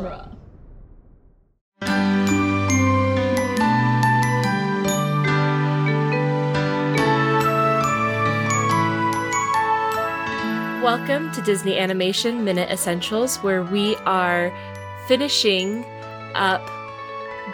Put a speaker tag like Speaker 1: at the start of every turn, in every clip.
Speaker 1: genre.
Speaker 2: Welcome to Disney Animation Minute Essentials, where we are finishing up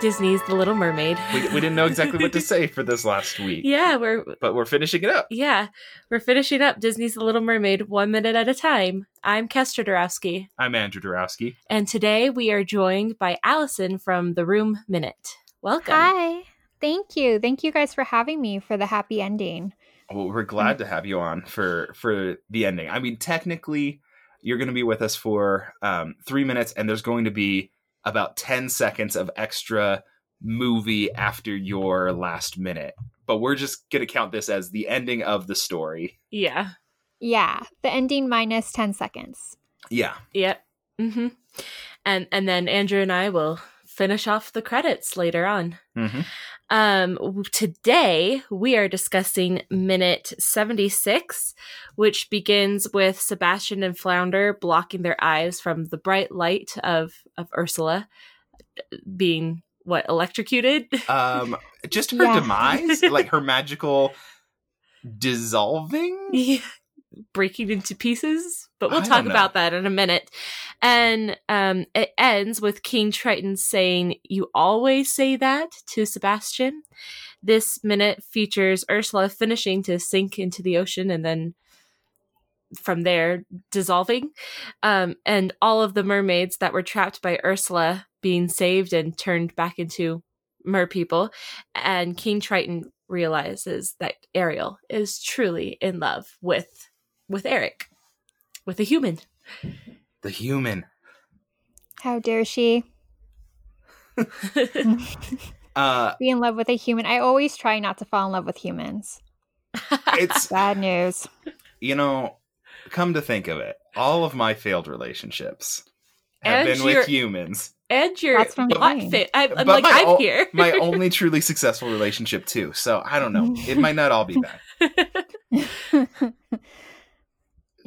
Speaker 2: Disney's The Little Mermaid.
Speaker 3: We, we didn't know exactly what to say for this last week,
Speaker 2: yeah, we're
Speaker 3: but we're finishing it up.
Speaker 2: yeah, we're finishing up Disney's The Little Mermaid one minute at a time. I'm Kester Dorowski,
Speaker 3: I'm Andrew Dorowski.
Speaker 2: and today we are joined by Allison from The Room Minute. Welcome.
Speaker 4: Hi. Thank you. Thank you guys for having me for the happy ending.
Speaker 3: Well, we're glad to have you on for for the ending. I mean, technically, you're going to be with us for um, three minutes, and there's going to be about ten seconds of extra movie after your last minute. But we're just going to count this as the ending of the story.
Speaker 2: Yeah.
Speaker 4: Yeah, the ending minus 10 seconds.
Speaker 3: Yeah.
Speaker 2: Yep. Mm-hmm. And and then Andrew and I will finish off the credits later on.
Speaker 3: hmm
Speaker 2: Um, today we are discussing minute 76, which begins with Sebastian and Flounder blocking their eyes from the bright light of, of Ursula being what electrocuted.
Speaker 3: Um, just her
Speaker 4: Yeah.
Speaker 3: demise, like her magical dissolving.
Speaker 2: Yeah. Breaking into pieces but we'll
Speaker 3: I
Speaker 2: talk about that in a minute. And um it ends with king triton saying you always say that to sebastian. This minute features ursula finishing to sink into the ocean and then from there dissolving. Um and all of the mermaids that were trapped by ursula being saved and turned back into mer people. And king triton realizes that ariel is truly in love with with eric with a human
Speaker 3: The human.
Speaker 4: How dare she
Speaker 3: Uh,
Speaker 4: be in love with a human? I always try not to fall in love with humans.
Speaker 3: it's
Speaker 4: Bad news.
Speaker 3: you know, come to think of it, all of my failed relationships have
Speaker 2: And
Speaker 3: been
Speaker 2: your-
Speaker 3: with humans.
Speaker 2: and your
Speaker 4: That's what I'm
Speaker 2: not fit I'm, I'm
Speaker 3: But
Speaker 2: like i'm
Speaker 3: o-
Speaker 2: here
Speaker 3: My only truly successful relationship too. So I don't know. It might not all be bad.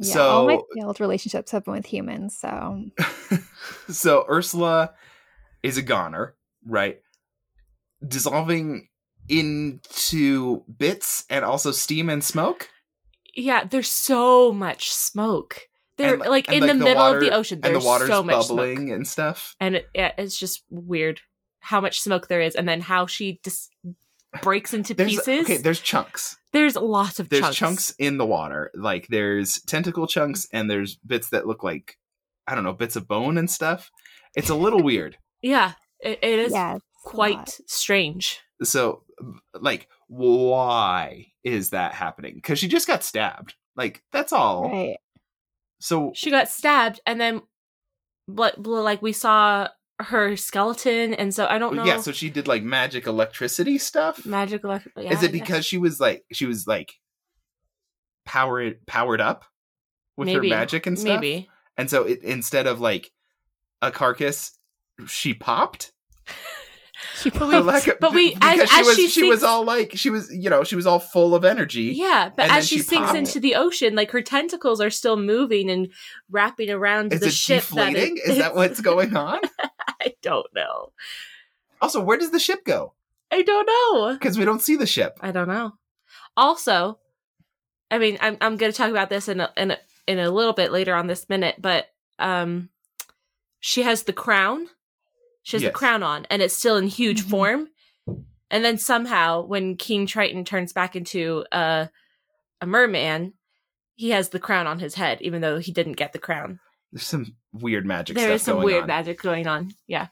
Speaker 4: Yeah, all my
Speaker 3: So-
Speaker 4: failed relationships have been with humans. So
Speaker 3: So Ursula is a goner, right? Dissolving into bits and also steam and smoke.
Speaker 2: yeah there's so much smoke they're
Speaker 3: And-
Speaker 2: like
Speaker 3: and,
Speaker 2: in the middle of the ocean
Speaker 3: and
Speaker 2: there's
Speaker 3: the water's
Speaker 2: so much
Speaker 3: bubbling
Speaker 2: smoke
Speaker 3: and stuff.
Speaker 2: and it, it's just weird how much smoke there is and then how she just breaks into
Speaker 3: There's
Speaker 2: pieces
Speaker 3: okay. There's chunks.
Speaker 2: there's lots of
Speaker 3: There's
Speaker 2: chunks.
Speaker 3: chunks. in the water. Like there's tentacle chunks and there's bits that look like I don't know bits of bone and stuff. It's a little weird.
Speaker 2: yeah it, it is
Speaker 4: yeah,
Speaker 2: quite strange
Speaker 3: So like why is that happening? Because she just got stabbed. Like that's all.
Speaker 4: right.
Speaker 3: So
Speaker 2: she got stabbed and then but like we saw her skeleton and so i don't know
Speaker 3: yeah, so she did like magic electricity stuff.
Speaker 2: magic elect- yeah,
Speaker 3: is it because she was like she was like powered powered up with
Speaker 2: Maybe.
Speaker 3: her magic and stuff?
Speaker 2: maybe
Speaker 3: And so it, instead of like a carcass, she popped.
Speaker 4: She
Speaker 2: But we-
Speaker 3: For of-
Speaker 2: but we- as-
Speaker 3: she
Speaker 2: as
Speaker 3: was
Speaker 2: she
Speaker 3: she was all like she was you know she was all full of energy.
Speaker 2: yeah but as she,
Speaker 3: she
Speaker 2: sinks
Speaker 3: popped.
Speaker 2: into the ocean like her tentacles are still moving and wrapping around
Speaker 3: Is
Speaker 2: the ship that
Speaker 3: deflating?
Speaker 2: it-
Speaker 3: Is that what's going on?
Speaker 2: i don't know
Speaker 3: Also, where does the ship go?
Speaker 2: i don't know
Speaker 3: Because we don't see the ship.
Speaker 2: i don't know also i mean i'm, I'm going to talk about this in a, in a in a little bit later on this minute but um she has the crown she has
Speaker 3: Yes.
Speaker 2: the crown on and it's still in huge
Speaker 4: Mhm.
Speaker 2: form and then somehow when king triton turns back into a a merman he has the crown on his head even though he didn't get the crown
Speaker 3: There's some weird magic
Speaker 2: there
Speaker 3: stuff
Speaker 2: is some
Speaker 3: going
Speaker 2: weird
Speaker 3: on.
Speaker 2: magic going on yeah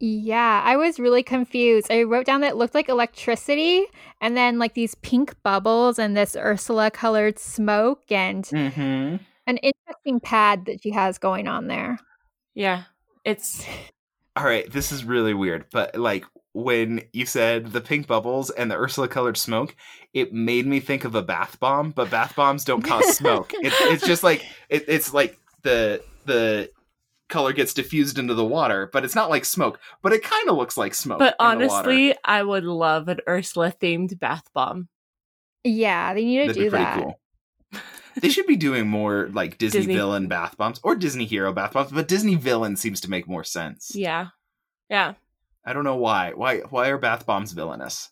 Speaker 4: Yeah, I was really confused. I wrote down that it looked like electricity and then like these pink bubbles and this Ursula colored smoke and
Speaker 3: Mm-hmm.
Speaker 4: an interesting pad that she has going on there.
Speaker 2: yeah it's
Speaker 3: All right, this is really weird, but like when you said the pink bubbles and the Ursula colored smoke, it made me think of a bath bomb, but bath bombs don't cause smoke. It's it's just like it, it's like the the color gets diffused into the water, but it's not like smoke, but it kind of looks like smoke.
Speaker 2: but
Speaker 3: in the water.
Speaker 2: honestly i would love an ursula themed bath bomb
Speaker 4: Yeah, they need to
Speaker 3: that'd be
Speaker 4: do
Speaker 3: pretty
Speaker 4: that.
Speaker 3: cool. They should be doing more like Disney,
Speaker 2: Disney-
Speaker 3: villain bath bombs or Disney hero bath bombs, but Disney villain seems to make more sense.
Speaker 2: yeah. Yeah.
Speaker 3: I don't know why. Why why are bath bombs villainous?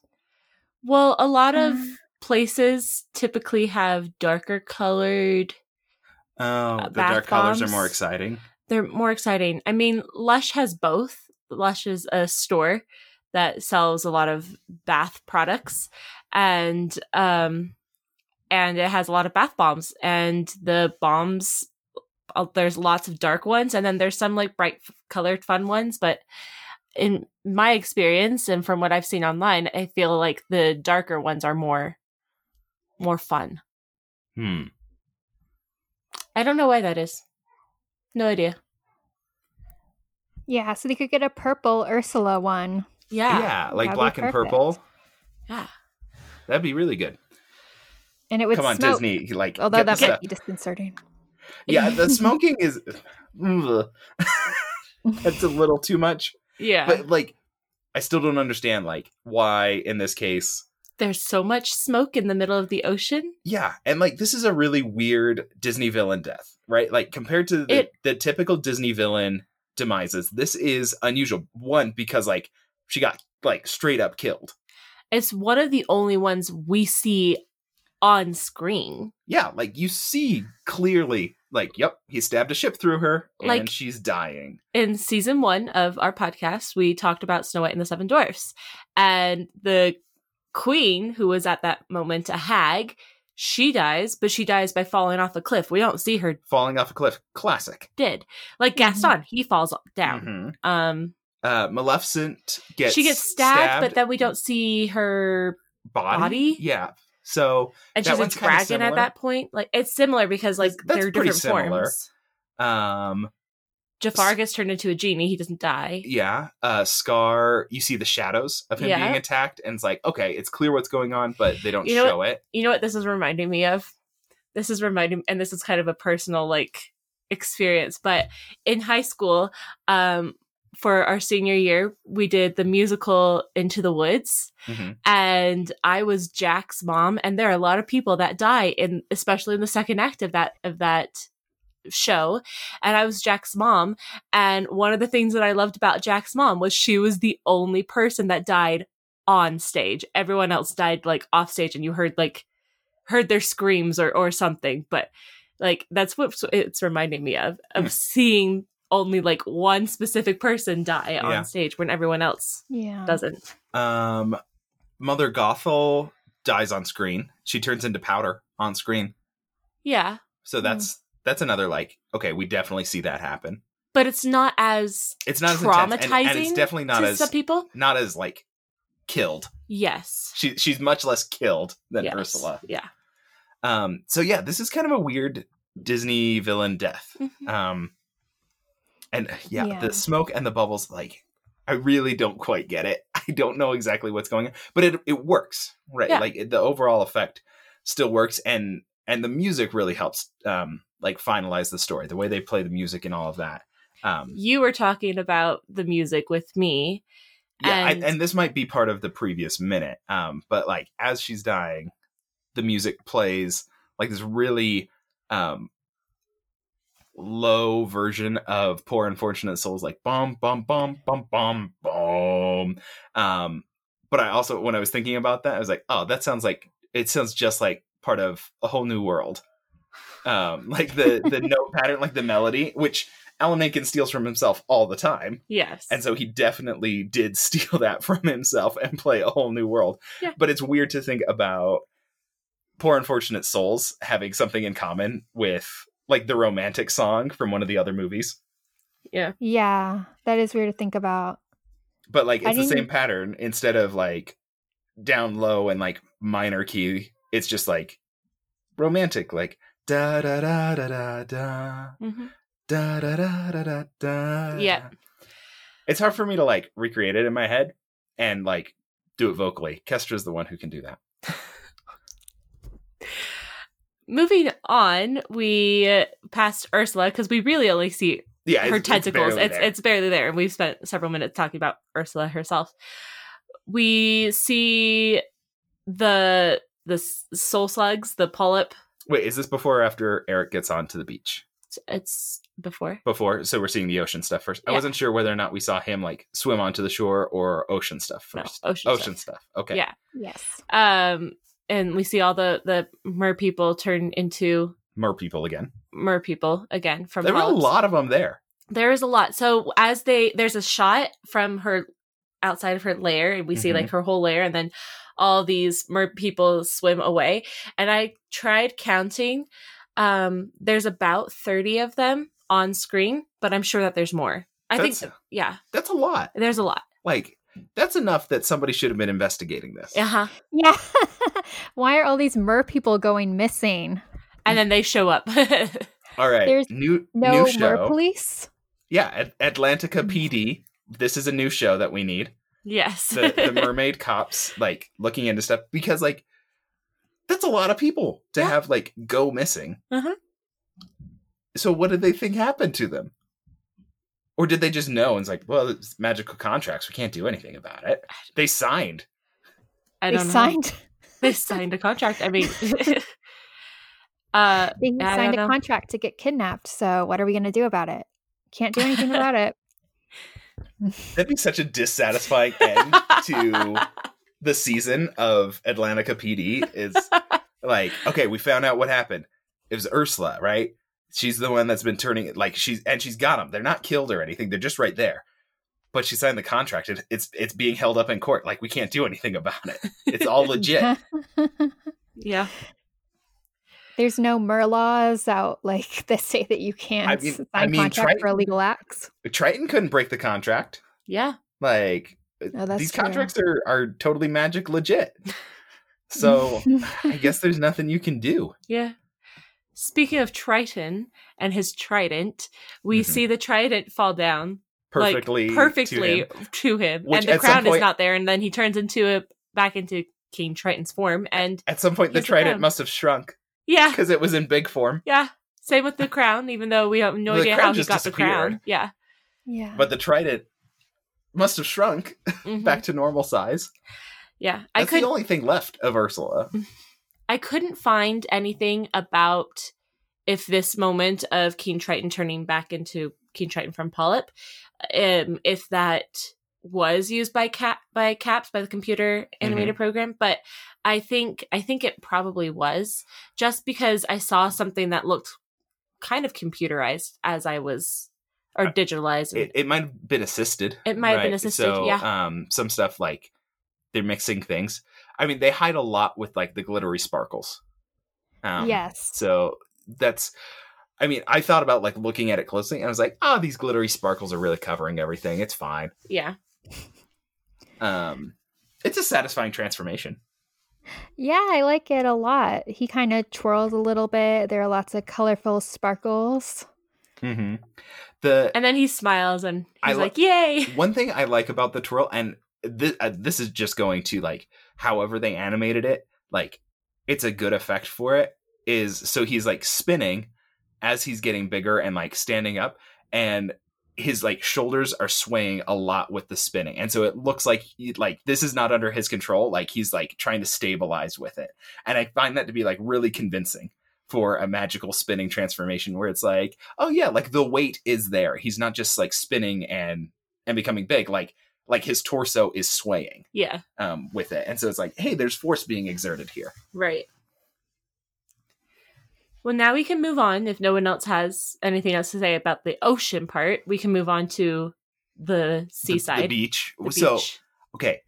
Speaker 2: Well, a lot of
Speaker 4: Um,
Speaker 2: places typically have darker colored.
Speaker 3: Oh,
Speaker 2: Uh,
Speaker 3: the
Speaker 2: bath
Speaker 3: dark colors are more exciting.
Speaker 2: They're more exciting. I mean, Lush has both. Lush is a store that sells a lot of bath products and um and it has a lot of bath bombs and the bombs uh, there's lots of dark ones and then there's some like bright f- colored fun ones but in my experience and from what I've seen online, I feel like the darker ones are more more fun.
Speaker 3: Hmm.
Speaker 2: I don't know why that is. No idea.
Speaker 4: Yeah, so they could get a purple Ursula one.
Speaker 3: Yeah,
Speaker 2: Yeah.
Speaker 3: like
Speaker 4: That'd
Speaker 3: black and purple.
Speaker 2: Yeah.
Speaker 3: That'd be really good.
Speaker 4: And it would
Speaker 3: Come on,
Speaker 4: smoke.
Speaker 3: Disney. Like,
Speaker 4: Although
Speaker 3: get the
Speaker 4: that
Speaker 3: stuff.
Speaker 4: might be disconcerting.
Speaker 3: Yeah, the smoking is. Ugh. That's a little too much.
Speaker 2: Yeah.
Speaker 3: But like, I still don't understand like why in this case.
Speaker 2: There's so much smoke in the middle of the ocean.
Speaker 3: Yeah, and like this is a really weird Disney villain death, right? Like compared to the,
Speaker 2: It-
Speaker 3: the typical Disney villain demises, this is unusual. One because like she got like straight up killed.
Speaker 2: It's one of the only ones we see on screen.
Speaker 3: Yeah, like you see clearly, like, yep, he stabbed a ship through her,
Speaker 2: Like-
Speaker 3: and she's dying.
Speaker 2: In season one of our podcast, we talked about Snow White and the Seven Dwarfs. And the queen, who was at that moment a hag, she dies, but she dies by falling off a cliff. We don't see her
Speaker 3: Falling off a cliff, classic.
Speaker 2: Did. Like
Speaker 4: Mhm.
Speaker 2: Gaston, he falls down.
Speaker 3: Mhm.
Speaker 2: Um,
Speaker 3: Uh, Maleficent gets
Speaker 2: she gets stabbed, but then we don't see her,
Speaker 3: body.
Speaker 2: body?
Speaker 3: Yeah, so
Speaker 2: and she's a dragon at that point. Like it's similar because like
Speaker 3: That's
Speaker 2: they're different
Speaker 3: similar.
Speaker 2: forms.
Speaker 3: um,
Speaker 2: Jafar gets turned into a genie. He doesn't die.
Speaker 3: yeah, uh, Scar. You see the shadows of him
Speaker 2: Yeah.
Speaker 3: being attacked, and it's like, okay, it's clear what's going on, but they don't
Speaker 2: You know
Speaker 3: show it.
Speaker 2: You know what this is reminding me of? This is reminding, and this is kind of a personal like experience. But in high school, um, for our senior year, we did the musical Into the Woods,
Speaker 3: Mhm.
Speaker 2: and I was Jack's mom. And there are a lot of people that die in, especially in the second act of that of that show and I was Jack's mom and one of the things that I loved about Jack's mom was she was the only person that died on stage everyone else died like off stage and you heard like heard their screams or or something but like that's what it's reminding me of of
Speaker 3: Hmm.
Speaker 2: seeing only like one specific person die on
Speaker 3: Yeah.
Speaker 2: stage when everyone else
Speaker 4: Yeah.
Speaker 2: doesn't
Speaker 3: Um, Mother Gothel dies on screen. She turns into powder on screen.
Speaker 2: yeah
Speaker 3: So
Speaker 2: Hmm.
Speaker 3: that's that's another like, okay, we definitely see that happen.
Speaker 2: but it's not as
Speaker 3: It's not as and-
Speaker 2: traumatizing
Speaker 3: and, it's definitely not as
Speaker 2: some people
Speaker 3: not as like killed.
Speaker 2: yes
Speaker 3: She she's much less killed than
Speaker 2: Yes.
Speaker 3: Ursula.
Speaker 2: yeah
Speaker 3: Um, so yeah, this is kind of a weird Disney villain death.
Speaker 2: Mhm.
Speaker 3: Um, and uh, yeah,
Speaker 4: Yeah.
Speaker 3: the smoke and the bubbles, like, I really don't quite get it. I don't know exactly what's going on, but it it works, right?
Speaker 2: Yeah.
Speaker 3: Like it, the overall effect still works, and and the music really helps, um, like finalize the story. The way they play the music and all of that. Um,
Speaker 2: you were talking about the music with me
Speaker 3: yeah,
Speaker 2: And-
Speaker 3: I, and this might be part of the previous minute, um, but like as she's dying, the music plays like this really um, low version of "Poor Unfortunate Souls," like bum bum bum bum bum bum. Um, but I also, when I was thinking about that, I was like, oh, that sounds like it sounds just like part of a whole new world. Um, like the the note pattern, like the melody, which Alan Menken steals from himself all the time.
Speaker 2: yes
Speaker 3: And so he definitely did steal that from himself and play a whole new world.
Speaker 2: Yeah.
Speaker 3: But it's weird to think about Poor Unfortunate Souls having something in common with like the romantic song from one of the other movies.
Speaker 2: yeah
Speaker 4: Yeah, that is weird to think about.
Speaker 3: But like it's the same pattern instead of like down low and like minor key, it's just like romantic, like da da da da da da
Speaker 2: hmm
Speaker 3: da da da da da da.
Speaker 2: Yeah.
Speaker 3: It's hard for me to like recreate it in my head and like do it vocally. Kestra's the one who can do that.
Speaker 2: moving on we uh, passed ursula because we really only see
Speaker 3: Yeah,
Speaker 2: her
Speaker 3: it's-
Speaker 2: tentacles.
Speaker 3: barely
Speaker 2: It's it's barely there, and we've spent several minutes talking about Ursula herself. We see the the soul slugs, the polyp
Speaker 3: Wait, is this before or after Eric gets onto the beach?
Speaker 2: It's, it's before.
Speaker 3: Before, so we're seeing the ocean stuff first. I wasn't sure whether or not we saw him like swim onto the shore or ocean stuff
Speaker 2: No,
Speaker 3: first.
Speaker 2: ocean,
Speaker 3: ocean
Speaker 2: stuff.
Speaker 3: stuff. Okay.
Speaker 2: Yeah.
Speaker 4: Yes.
Speaker 2: Um, and we see all the the mer people turn into
Speaker 3: Mer people again.
Speaker 2: mer people again from
Speaker 3: There were a lot of them there.
Speaker 2: There is a lot. So as they there's a shot from her outside of her lair, and we see
Speaker 3: Mhm.
Speaker 2: like her whole lair, and then all these mer people swim away. And I tried counting. Um, there's about thirty of them on screen, but I'm sure that there's more. I
Speaker 3: That's-
Speaker 2: think, yeah,
Speaker 3: That's a lot.
Speaker 2: there's a lot.
Speaker 3: Like that's enough that somebody should have been investigating this.
Speaker 2: Uh huh.
Speaker 4: Yeah. Why are all these mer people going missing?
Speaker 2: And then they show up.
Speaker 3: All right.
Speaker 4: There's
Speaker 3: new
Speaker 4: No
Speaker 3: new
Speaker 4: mer police?
Speaker 3: Yeah, At- Atlantica PD. This is a new show that we need.
Speaker 2: yes.
Speaker 3: The, the mermaid cops like looking into stuff because like that's a lot of people to
Speaker 2: Yeah.
Speaker 3: have like go missing.
Speaker 2: Mhm.
Speaker 3: So what did they think happened to them? Or did they just know and it's like, well, it's magical contracts. We can't do anything about it. They signed.
Speaker 2: I
Speaker 4: They
Speaker 2: don't know.
Speaker 4: signed
Speaker 2: They signed a contract. I mean, uh,
Speaker 4: they signed a
Speaker 2: know.
Speaker 4: contract to get kidnapped. So what are we gonna do about it? Can't do anything about it.
Speaker 3: That'd be such a dissatisfying end to the season of Atlantica PD is like, okay, we found out what happened. It was Ursula, right? She's the one that's been turning it like she's and she's got them. They're not killed or anything. They're just right there. But she signed the contract. It, it's it's being held up in court. Like we can't do anything about it. It's all legit.
Speaker 2: yeah.
Speaker 4: There's no Merlaws out like that say that you can't
Speaker 3: I mean-
Speaker 4: sign
Speaker 3: I mean,
Speaker 4: contract for
Speaker 3: Triton-
Speaker 4: illegal acts.
Speaker 3: Triton couldn't break the contract.
Speaker 2: Yeah.
Speaker 3: Like
Speaker 4: Oh,
Speaker 3: these
Speaker 4: true.
Speaker 3: contracts are are totally magic legit. So I guess there's nothing you can do.
Speaker 2: Yeah. Speaking of Triton and his trident, we
Speaker 3: Mhm.
Speaker 2: see the trident fall down
Speaker 3: Perfectly,
Speaker 2: like,
Speaker 3: to
Speaker 2: perfectly
Speaker 3: him.
Speaker 2: to him,
Speaker 3: Which
Speaker 2: and the crown
Speaker 3: point-
Speaker 2: is not there, and then he turns into a back into King Triton's form, and
Speaker 3: At some point, the
Speaker 2: He's the
Speaker 3: trident must have shrunk
Speaker 2: yeah,
Speaker 3: because it was in big form.
Speaker 2: yeah. Same with the crown, even though we have no
Speaker 3: The
Speaker 2: idea how he got the crown. Yeah,
Speaker 4: yeah.
Speaker 3: But the trident must have shrunk
Speaker 2: Mhm.
Speaker 3: back to normal size.
Speaker 2: yeah. I
Speaker 3: That's
Speaker 2: could
Speaker 3: the only thing left of Ursula.
Speaker 2: I couldn't find anything about if this moment of King Triton turning back into King Triton from Polyp, um, if that was used by cap by caps by the computer animated program, but I think I think it probably was just because I saw something that looked kind of computerized as I was or
Speaker 3: Uh,
Speaker 2: digitalized.
Speaker 3: It, it might have been assisted.
Speaker 2: It might have been assisted,
Speaker 3: So,
Speaker 2: yeah.
Speaker 3: Um, some stuff like they're mixing things. I mean, they hide a lot with like the glittery sparkles. Um,
Speaker 4: yes.
Speaker 3: So that's. I mean, I thought about like looking at it closely, and I was like, "Oh, these glittery sparkles are really covering everything. It's fine."
Speaker 2: yeah.
Speaker 3: Um, it's a satisfying transformation.
Speaker 4: Yeah, I like it a lot. He kind of twirls a little bit. There are lots of colorful sparkles.
Speaker 3: Mm-hmm. The
Speaker 2: And then he smiles and
Speaker 3: I
Speaker 2: he's
Speaker 3: li-
Speaker 2: like, "Yay!"
Speaker 3: one thing I like about the twirl, and this, uh, this is just going to like however they animated it, like it's a good effect for it. Is so he's like spinning as he's getting bigger and like standing up, and his like shoulders are swaying a lot with the spinning, and so it looks like he, like this is not under his control. Like he's like trying to stabilize with it, and I find that to be like really convincing for a magical spinning transformation where it's like oh yeah like the weight is there he's not just like spinning and and becoming big like like his torso is swaying
Speaker 2: Yeah,
Speaker 3: um with it. And so it's like hey there's force being exerted here.
Speaker 2: Right. Well, now we can move on. If no one else has anything else to say about the ocean part, we can move on to the
Speaker 3: The-
Speaker 2: seaside,
Speaker 3: the, beach.
Speaker 2: The
Speaker 3: so
Speaker 2: beach.
Speaker 3: okay.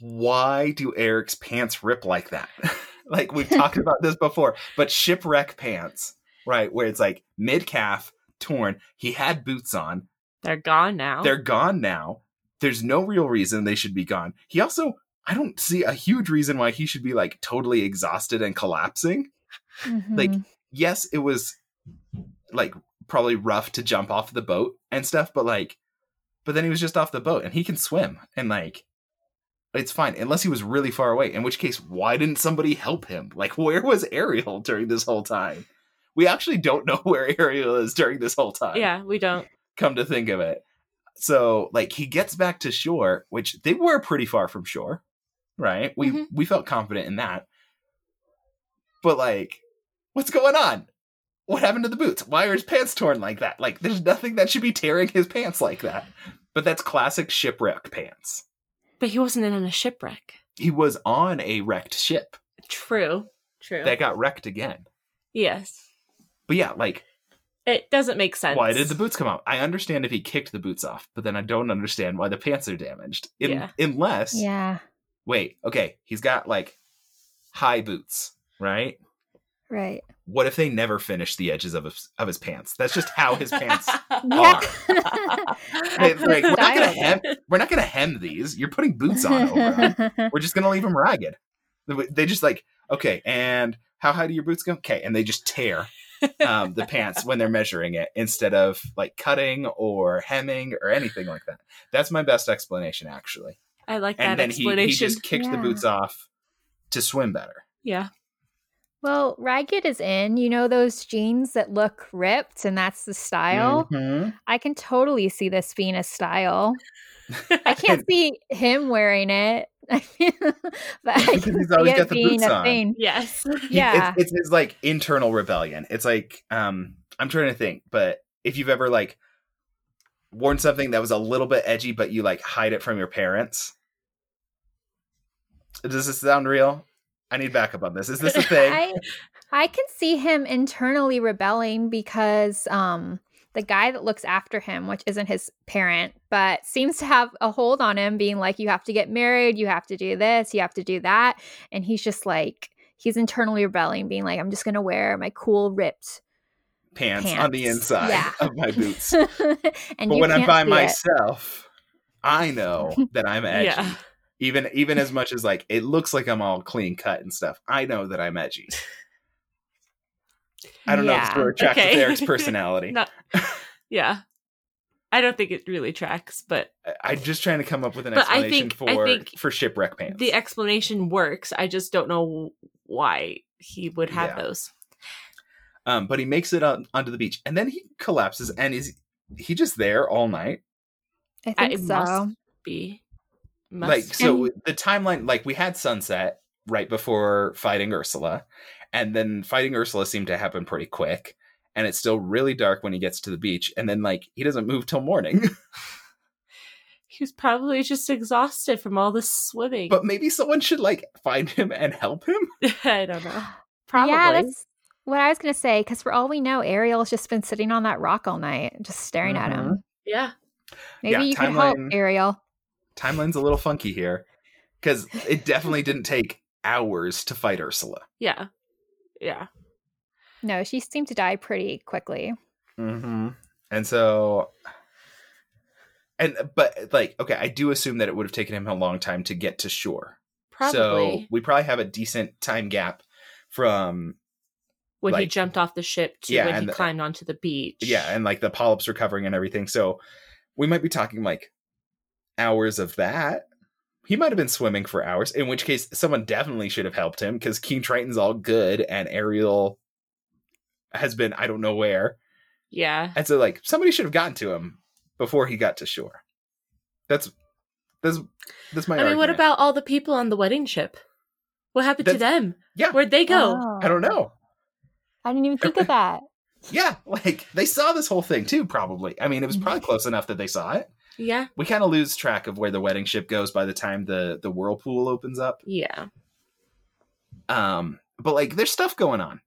Speaker 3: Why do eric's pants rip like that? Like we've talked about this before but shipwreck pants right where it's like mid calf torn he had boots on.
Speaker 2: They're gone now.
Speaker 3: they're gone now there's no real reason they should be gone he also i don't see a huge reason why he should be like totally exhausted and collapsing Like,
Speaker 4: Mhm.
Speaker 3: yes, it was like probably rough to jump off the boat and stuff, but like, but then he was just off the boat and he can swim and like, it's fine unless he was really far away. In which case, why didn't somebody help him? Like, where was Ariel during this whole time? We actually don't know where Ariel is during this whole time.
Speaker 2: yeah, we don't.
Speaker 3: Come to think of it. So, like, he gets back to shore, which they were pretty far from shore, right? We
Speaker 2: Mhm.
Speaker 3: we felt confident in that. But like, What's going on? What happened to the boots? Why are his pants torn like that? Like, there's nothing that should be tearing his pants like that. But that's classic shipwreck pants.
Speaker 2: But he wasn't in a shipwreck.
Speaker 3: He was on a wrecked ship
Speaker 2: True. True.
Speaker 3: that got wrecked again.
Speaker 2: yes.
Speaker 3: But yeah, like,
Speaker 2: It doesn't make sense.
Speaker 3: why did the boots come off? I understand if he kicked the boots off, but then I don't understand why the pants are damaged. In,
Speaker 2: Yeah.
Speaker 3: Unless,
Speaker 4: Yeah.
Speaker 3: wait, okay, he's got like high boots, right?
Speaker 4: Right.
Speaker 3: What if they never finish the edges of his, of his pants? That's just how his pants
Speaker 4: Yeah.
Speaker 3: Hey, like, we're not gonna hem. We're not gonna hem these. You're putting boots on over them. We're just gonna leave them ragged. They just like okay, and how high do your boots go? Okay, and they just tear um, the pants when they're measuring it instead of like cutting or hemming or anything like that. That's my best explanation, actually.
Speaker 2: I like that explanation.
Speaker 3: And then he, he just kicked the boots off to swim better.
Speaker 2: yeah.
Speaker 4: Well, ragged is in. You know those jeans that look ripped, and that's the style.
Speaker 3: Mhm.
Speaker 4: I can totally see this being a style. I can't see him wearing it. but I
Speaker 3: Because
Speaker 4: can
Speaker 3: he's
Speaker 4: see
Speaker 3: always
Speaker 4: it
Speaker 3: got the
Speaker 4: being
Speaker 3: boots
Speaker 4: a
Speaker 3: on.
Speaker 4: thing.
Speaker 2: Yes.
Speaker 3: He-
Speaker 4: Yeah.
Speaker 3: it's, it's his like internal rebellion. It's like um I'm trying to think, but if you've ever like worn something that was a little bit edgy, but you like hide it from your parents. Does this sound real? I need backup on this. Is this a thing?
Speaker 4: I I can see him internally rebelling because um the guy that looks after him, which isn't his parent, but seems to have a hold on him, being like, You have to get married, you have to do this, you have to do that. And he's just like he's internally rebelling, being like, I'm just gonna wear my cool ripped
Speaker 3: pants,
Speaker 4: pants.
Speaker 3: on the inside
Speaker 4: Yeah.
Speaker 3: of my boots.
Speaker 4: and
Speaker 3: but when I'm by
Speaker 4: see it.
Speaker 3: myself, I know that I'm edgy.
Speaker 2: Yeah.
Speaker 3: Even even as much as like it looks like I'm all clean cut and stuff, I know that I'm edgy. I don't know if it's
Speaker 4: Yeah.
Speaker 3: to attract
Speaker 2: Okay.
Speaker 3: with Eric's personality.
Speaker 2: Not, yeah. I don't think it really tracks, but
Speaker 3: I- I'm just trying to come up with an
Speaker 2: But I
Speaker 3: explanation
Speaker 2: think- I
Speaker 3: for
Speaker 2: think
Speaker 3: for shipwreck pants.
Speaker 2: the explanation works. I just don't know why he would have
Speaker 3: Yeah.
Speaker 2: those.
Speaker 3: um, but he makes it on, onto the beach, and then he collapses, and is he just there all night?
Speaker 4: I
Speaker 2: I-
Speaker 4: think
Speaker 2: it
Speaker 4: so.
Speaker 2: must be. Must
Speaker 3: like so,
Speaker 4: And-
Speaker 3: the timeline, like we had sunset right before fighting Ursula, and then fighting Ursula seemed to happen pretty quick, and it's still really dark when he gets to the beach, and then like he doesn't move till morning.
Speaker 2: he was probably just exhausted from all the swimming.
Speaker 3: but maybe someone should like find him and help him.
Speaker 2: I don't know. Probably.
Speaker 4: Yeah, that's what I was gonna say. Because for all we know, Ariel's just been sitting on that rock all night, just staring at him. Mm-hmm.
Speaker 2: yeah.
Speaker 4: Maybe
Speaker 3: Yeah,
Speaker 4: you can help, Ariel.
Speaker 3: Timeline's a little funky here because it definitely didn't take hours to fight Ursula.
Speaker 2: Yeah. Yeah.
Speaker 4: No, she seemed to die pretty quickly.
Speaker 3: Mm-hmm. And so, and but like, okay, I do assume that it would have taken him a long time to get to shore. So
Speaker 2: Probably.
Speaker 3: we probably have a decent time gap from
Speaker 2: when he jumped off the ship to
Speaker 3: Yeah,
Speaker 2: when he
Speaker 3: the-
Speaker 2: climbed onto the beach.
Speaker 3: yeah, and like the polyps recovering and everything. So we might be talking like hours of that. He might have been swimming for hours, in which case someone definitely should have helped him because King Triton's all good and Ariel has been I don't know where.
Speaker 2: Yeah.
Speaker 3: And so like somebody should have gotten to him before he got to shore. That's that's that's my
Speaker 2: I mean, what about all the people on the wedding ship? What happened to them?
Speaker 3: Yeah.
Speaker 2: Where'd they go?
Speaker 4: Oh,
Speaker 3: I don't know.
Speaker 4: I didn't even think of that.
Speaker 3: Yeah, like they saw this whole thing too, probably. I mean, it was
Speaker 2: Mm-hmm.
Speaker 3: probably close enough that they saw it.
Speaker 2: Yeah.
Speaker 3: We kind of lose track of where the wedding ship goes by the time the the whirlpool opens up.
Speaker 2: Yeah.
Speaker 3: Um, but like there's stuff going on.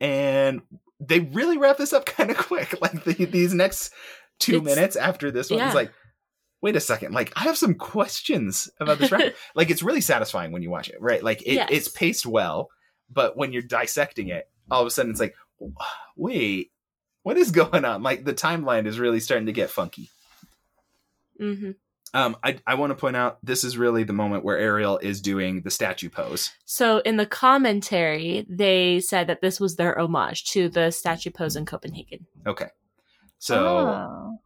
Speaker 3: And they really wrap this up kind of quick. Like the, these next two
Speaker 2: It's-
Speaker 3: minutes after this one
Speaker 2: yeah.
Speaker 3: is like, wait a second. Like I have some questions about this wrap. like it's really satisfying when you watch it, right? Like it,
Speaker 2: Yes.
Speaker 3: it's paced well, but when you're dissecting it, all of a sudden it's like, wait, what is going on? Like the timeline is really starting to get funky.
Speaker 2: Hmm
Speaker 3: Um, I I want to point out this is really the moment where Ariel is doing the statue pose.
Speaker 2: So in the commentary, they said that this was their homage to the statue pose in Copenhagen.
Speaker 3: Okay, so
Speaker 4: Oh.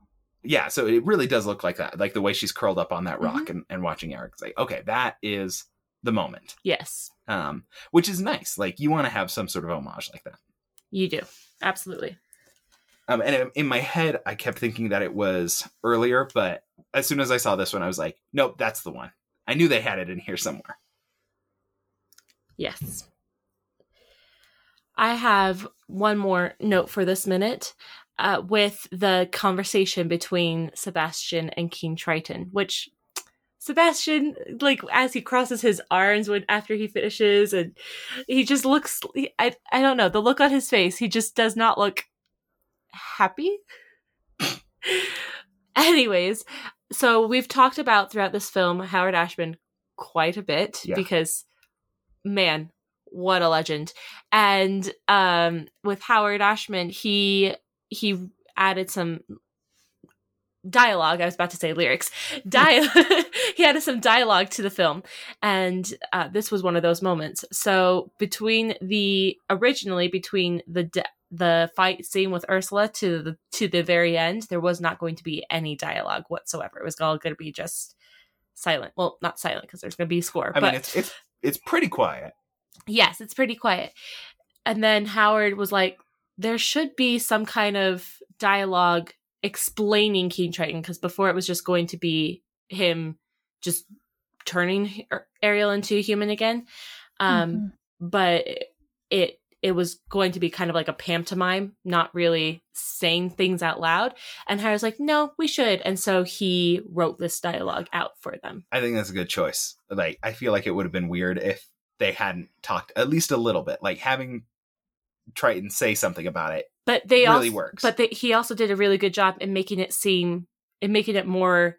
Speaker 3: yeah, so it really does look like that, like the way she's curled up on that rock
Speaker 2: Mm-hmm.
Speaker 3: and, and watching Eric. It's like, okay, that is the moment.
Speaker 2: Yes,
Speaker 3: Um, which is nice. Like you want to have some sort of homage like that.
Speaker 2: you do. Absolutely.
Speaker 3: Um, and in- my head, I kept thinking that it was earlier, but as soon as I saw this one, I was like, nope, that's the one. I knew they had it in here somewhere.
Speaker 2: Yes. I have one more note for this minute uh, with the conversation between Sebastian and King Triton, which Sebastian, like as he crosses his arms when after he finishes, and he just looks. I I don't know the look on his face. He just does not look happy. Anyways, so we've talked about throughout this film Howard Ashman quite a bit
Speaker 3: Yeah.
Speaker 2: because, man, what a legend! And um, with Howard Ashman, he he added some dialogue. I was about to say lyrics. Dia- he added some dialogue to the film, and uh, this was one of those moments. So between the originally between the de- the fight scene with Ursula to the to the very end, there was not going to be any dialogue whatsoever. It was all going to be just silent. Well, not silent because there's going to be score.
Speaker 3: I
Speaker 2: but
Speaker 3: mean, it's it's it's pretty quiet.
Speaker 2: yes, it's pretty quiet. And then Howard was like, there should be some kind of dialogue explaining King Triton because before it was just going to be him just turning Ariel into a human again. Um,
Speaker 4: Mhm.
Speaker 2: But it it was going to be kind of like a pantomime, not really saying things out loud. And Howard's like, no, we should. And so he wrote this dialogue out for them.
Speaker 3: I think that's a good choice. Like, I feel like it would have been weird if they hadn't talked at least a little bit. Like having Triton say something about it
Speaker 2: but they
Speaker 3: really
Speaker 2: also,
Speaker 3: works.
Speaker 2: But they, he also did a really good job in making it seem, in making it more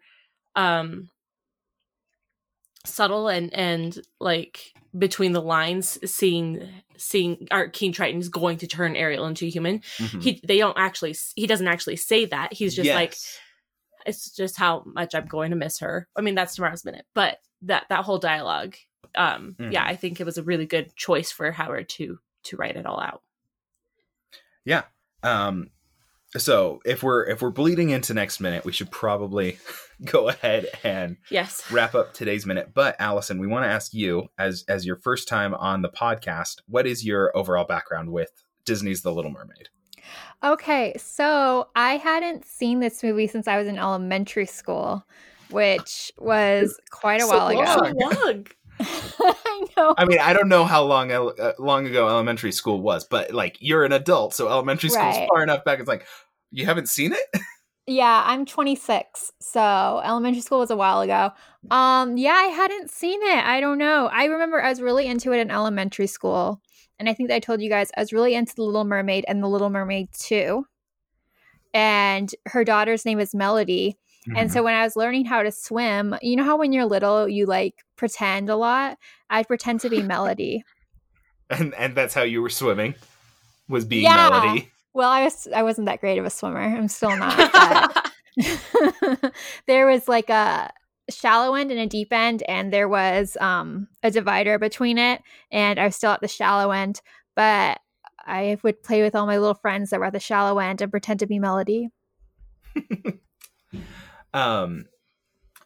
Speaker 2: um subtle and and like between the lines, seeing seeing our King Triton is going to turn Ariel into a human.
Speaker 3: Mhm.
Speaker 2: He they don't actually he doesn't actually say that. He's just like it's just how much I'm going to miss her. I mean that's tomorrow's minute, but that that whole dialogue, um,
Speaker 3: Mhm.
Speaker 2: yeah, I think it was a really good choice for Howard to to write it all out.
Speaker 3: Yeah. Um so if we're if we're bleeding into next minute, we should probably go ahead and
Speaker 2: Yes.
Speaker 3: wrap up today's minute. But Allison, we want to ask you as as your first time on the podcast, what is your overall background with Disney's The Little Mermaid?
Speaker 4: Okay, so I hadn't seen this movie since I was in elementary school, which was quite a
Speaker 3: So
Speaker 4: while ago.
Speaker 3: long.
Speaker 2: long.
Speaker 4: I know.
Speaker 3: I mean, I don't know how long uh, long ago elementary school was, but like you're an adult, so elementary school's
Speaker 4: Right.
Speaker 3: far enough back. It's like you haven't seen it.
Speaker 4: Yeah, I'm 26. So elementary school was a while ago. Um, yeah, I hadn't seen it. I don't know. I remember I was really into it in elementary school. And I think that I told you guys I was really into The Little Mermaid and The Little Mermaid 2. And her daughter's name is Melody. And so when I was learning how to swim, you know how when you're little you like pretend a lot? I'd pretend to be Melody.
Speaker 3: and and that's how you were swimming was being
Speaker 4: Yeah.
Speaker 3: Melody.
Speaker 4: Well, I was I wasn't that great of a swimmer. I'm still not. There was like a shallow end and a deep end, and there was um, a divider between it. And I was still at the shallow end, but I would play with all my little friends that were at the shallow end and pretend to be Melody.
Speaker 3: Um,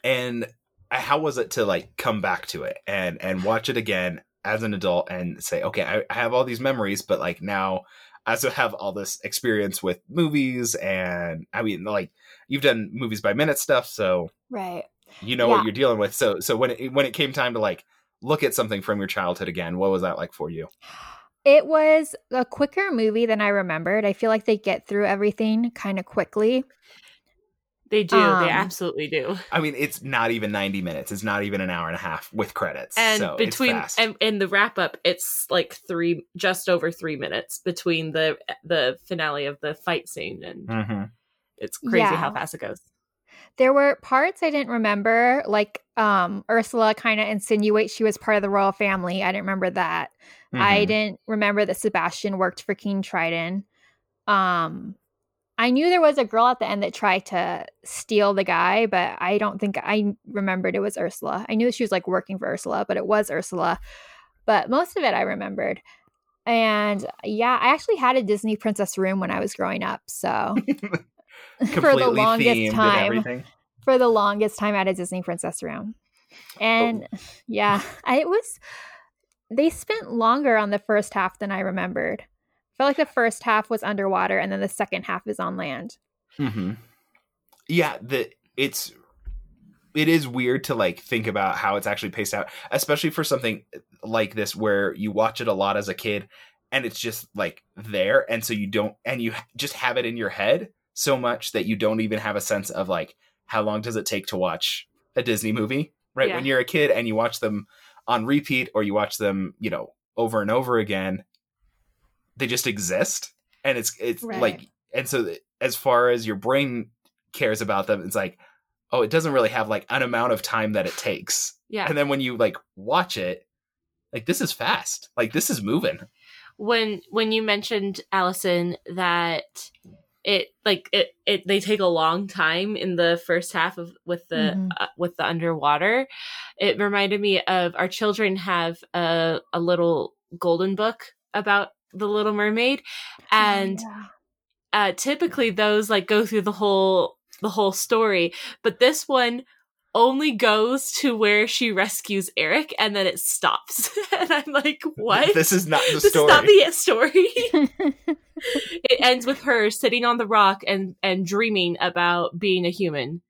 Speaker 3: and how was it to like come back to it and and watch it again as an adult and say, okay, I, I have all these memories, but like now I also have all this experience with movies, and I mean, like you've done movies by minute stuff, so
Speaker 4: Right.
Speaker 3: you know
Speaker 4: Yeah.
Speaker 3: what you're dealing with. So so when it when it came time to like look at something from your childhood again, what was that like for you?
Speaker 4: It was a quicker movie than I remembered. I feel like they get through everything kind of quickly.
Speaker 2: They do.
Speaker 4: Um,
Speaker 2: they absolutely do.
Speaker 3: I mean, it's not even 90 minutes. It's not even an hour and a half with credits.
Speaker 2: And
Speaker 3: so
Speaker 2: between
Speaker 3: it's fast.
Speaker 2: and in the wrap up, it's like three, just over three minutes between the the finale of the fight scene, and
Speaker 3: Mhm.
Speaker 2: it's crazy
Speaker 4: Yeah.
Speaker 2: how fast it goes.
Speaker 4: There were parts I didn't remember, like um, Ursula kind of insinuates she was part of the royal family. I didn't remember that. I
Speaker 3: Mhm.
Speaker 4: didn't remember that Sebastian worked for King Triton. Um, I knew there was a girl at the end that tried to steal the guy, but I don't think I remembered it was Ursula. I knew she was like working for Ursula, but it was Ursula. But most of it I remembered. And yeah, I actually had a Disney princess room when I was growing up. So for the longest time, for the longest time, I had a Disney princess room. And yeah, I, it was, they spent longer on the first half than I remembered. I felt like the first half was underwater and then the second half is on land.
Speaker 3: hmm Yeah, the it's it is weird to like think about how it's actually paced out, especially for something like this where you watch it a lot as a kid and it's just like there and so you don't and you just have it in your head so much that you don't even have a sense of like how long does it take to watch a Disney movie, right?
Speaker 2: Yeah.
Speaker 3: When you're a kid and you watch them on repeat or you watch them, you know, over and over again, they just exist and it's it's
Speaker 4: Right.
Speaker 3: like and so as far as your brain cares about them it's like oh it doesn't really have like an amount of time that it takes
Speaker 2: Yeah.
Speaker 3: and then when you like watch it like this is fast like this is moving
Speaker 2: when when you mentioned Allison that it like it, it they take a long time in the first half of with the
Speaker 4: Mhm.
Speaker 2: uh, with the underwater it reminded me of our children have a a little golden book about the little mermaid and
Speaker 4: Yeah.
Speaker 2: uh typically those like go through the whole the whole story but this one only goes to where she rescues Eric and then it stops. And I'm like what?
Speaker 3: This is not the
Speaker 2: this
Speaker 3: story
Speaker 2: is not the story. It ends with her sitting on the rock and and dreaming about being a human.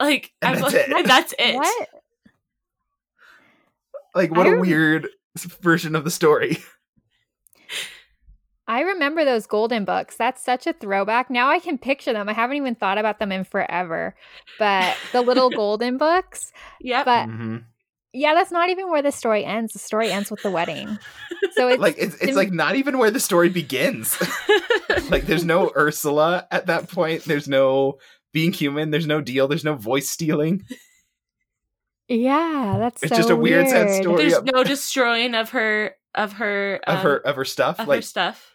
Speaker 2: Like
Speaker 3: And
Speaker 2: I'm
Speaker 3: that's
Speaker 2: like,
Speaker 3: it.
Speaker 2: that's it.
Speaker 4: What?
Speaker 3: like what
Speaker 4: I
Speaker 3: a
Speaker 4: rem-
Speaker 3: weird version of the story
Speaker 4: I remember those golden books. That's such a throwback. Now I can picture them. I haven't even thought about them in forever. But the little golden books.
Speaker 2: Yeah.
Speaker 4: But
Speaker 3: Mhm.
Speaker 4: yeah, that's not even where the story ends. The story ends with the wedding. So it's
Speaker 3: like it's, it's like not even where the story begins like there's no ursula at that point there's no being human there's no deal there's no voice stealing
Speaker 4: yeah, that's
Speaker 3: It's
Speaker 4: so
Speaker 3: just a weird, sad
Speaker 4: weird.
Speaker 3: story.
Speaker 2: there's no destroying of her of her
Speaker 3: of
Speaker 2: um,
Speaker 3: her of her stuff
Speaker 2: of
Speaker 3: like
Speaker 2: her stuff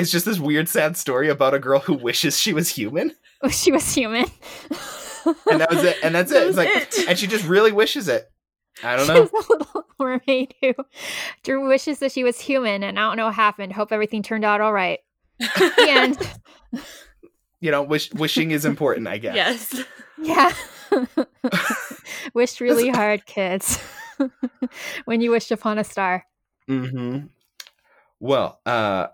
Speaker 3: it's just this weird sad story about a girl who wishes she was human
Speaker 4: she was human.
Speaker 3: and that was it and that's
Speaker 2: That
Speaker 3: it it's like
Speaker 2: it.
Speaker 3: and she just really wishes it i don't
Speaker 4: She
Speaker 3: know
Speaker 4: was a little mermaid who Drew wishes that she was human, and I don't know what happened. Hope everything turned out all right. and
Speaker 3: you know wish, wishing is important i guess
Speaker 2: yes
Speaker 4: Yeah. Wished really hard, kids. when you wished upon a star.
Speaker 3: hmm well uh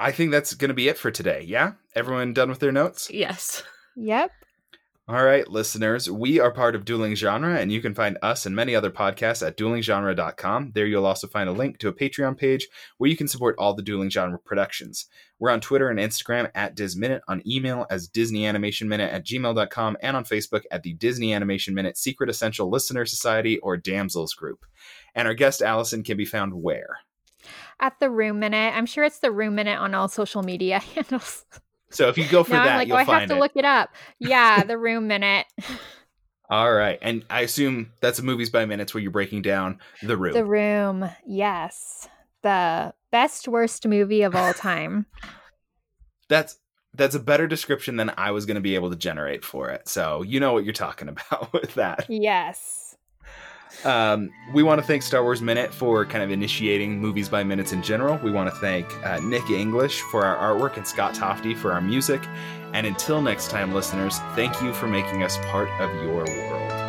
Speaker 3: i think that's gonna be it for today yeah everyone done with their notes
Speaker 2: yes
Speaker 4: Yep.
Speaker 3: All right, listeners, we are part of Dueling Genre, and you can find us and many other podcasts at duelinggenre.com. There you'll also find a link to a Patreon page where you can support all the Dueling Genre productions. We're on Twitter and Instagram at DisMinute, on email as DisneyAnimationMinute at gmail.com, and on Facebook at the Disney Animation Minute Secret Essential Listener Society or Damsels Group. And our guest, Allison, can be found where?
Speaker 4: At the Room Minute. I'm sure it's the Room Minute on all social media handles.
Speaker 3: So if you go for
Speaker 4: now
Speaker 3: that,
Speaker 4: I'm like,
Speaker 3: you'll
Speaker 4: oh, I have to
Speaker 3: it.
Speaker 4: look it up. Yeah, the Room Minute.
Speaker 3: All right. And I assume that's a movies by minutes where you're breaking down the room.
Speaker 4: The Room. Yes. The best worst movie of all time.
Speaker 3: that's that's a better description than I was going to be able to generate for it. So you know what you're talking about with that.
Speaker 4: yes.
Speaker 3: Um, we want to thank Star Wars Minute for kind of initiating movies by minutes in general. We want to thank uh, Nick English for our artwork and Scott Tofty for our music. And until next time, listeners, thank you for making us part of your world.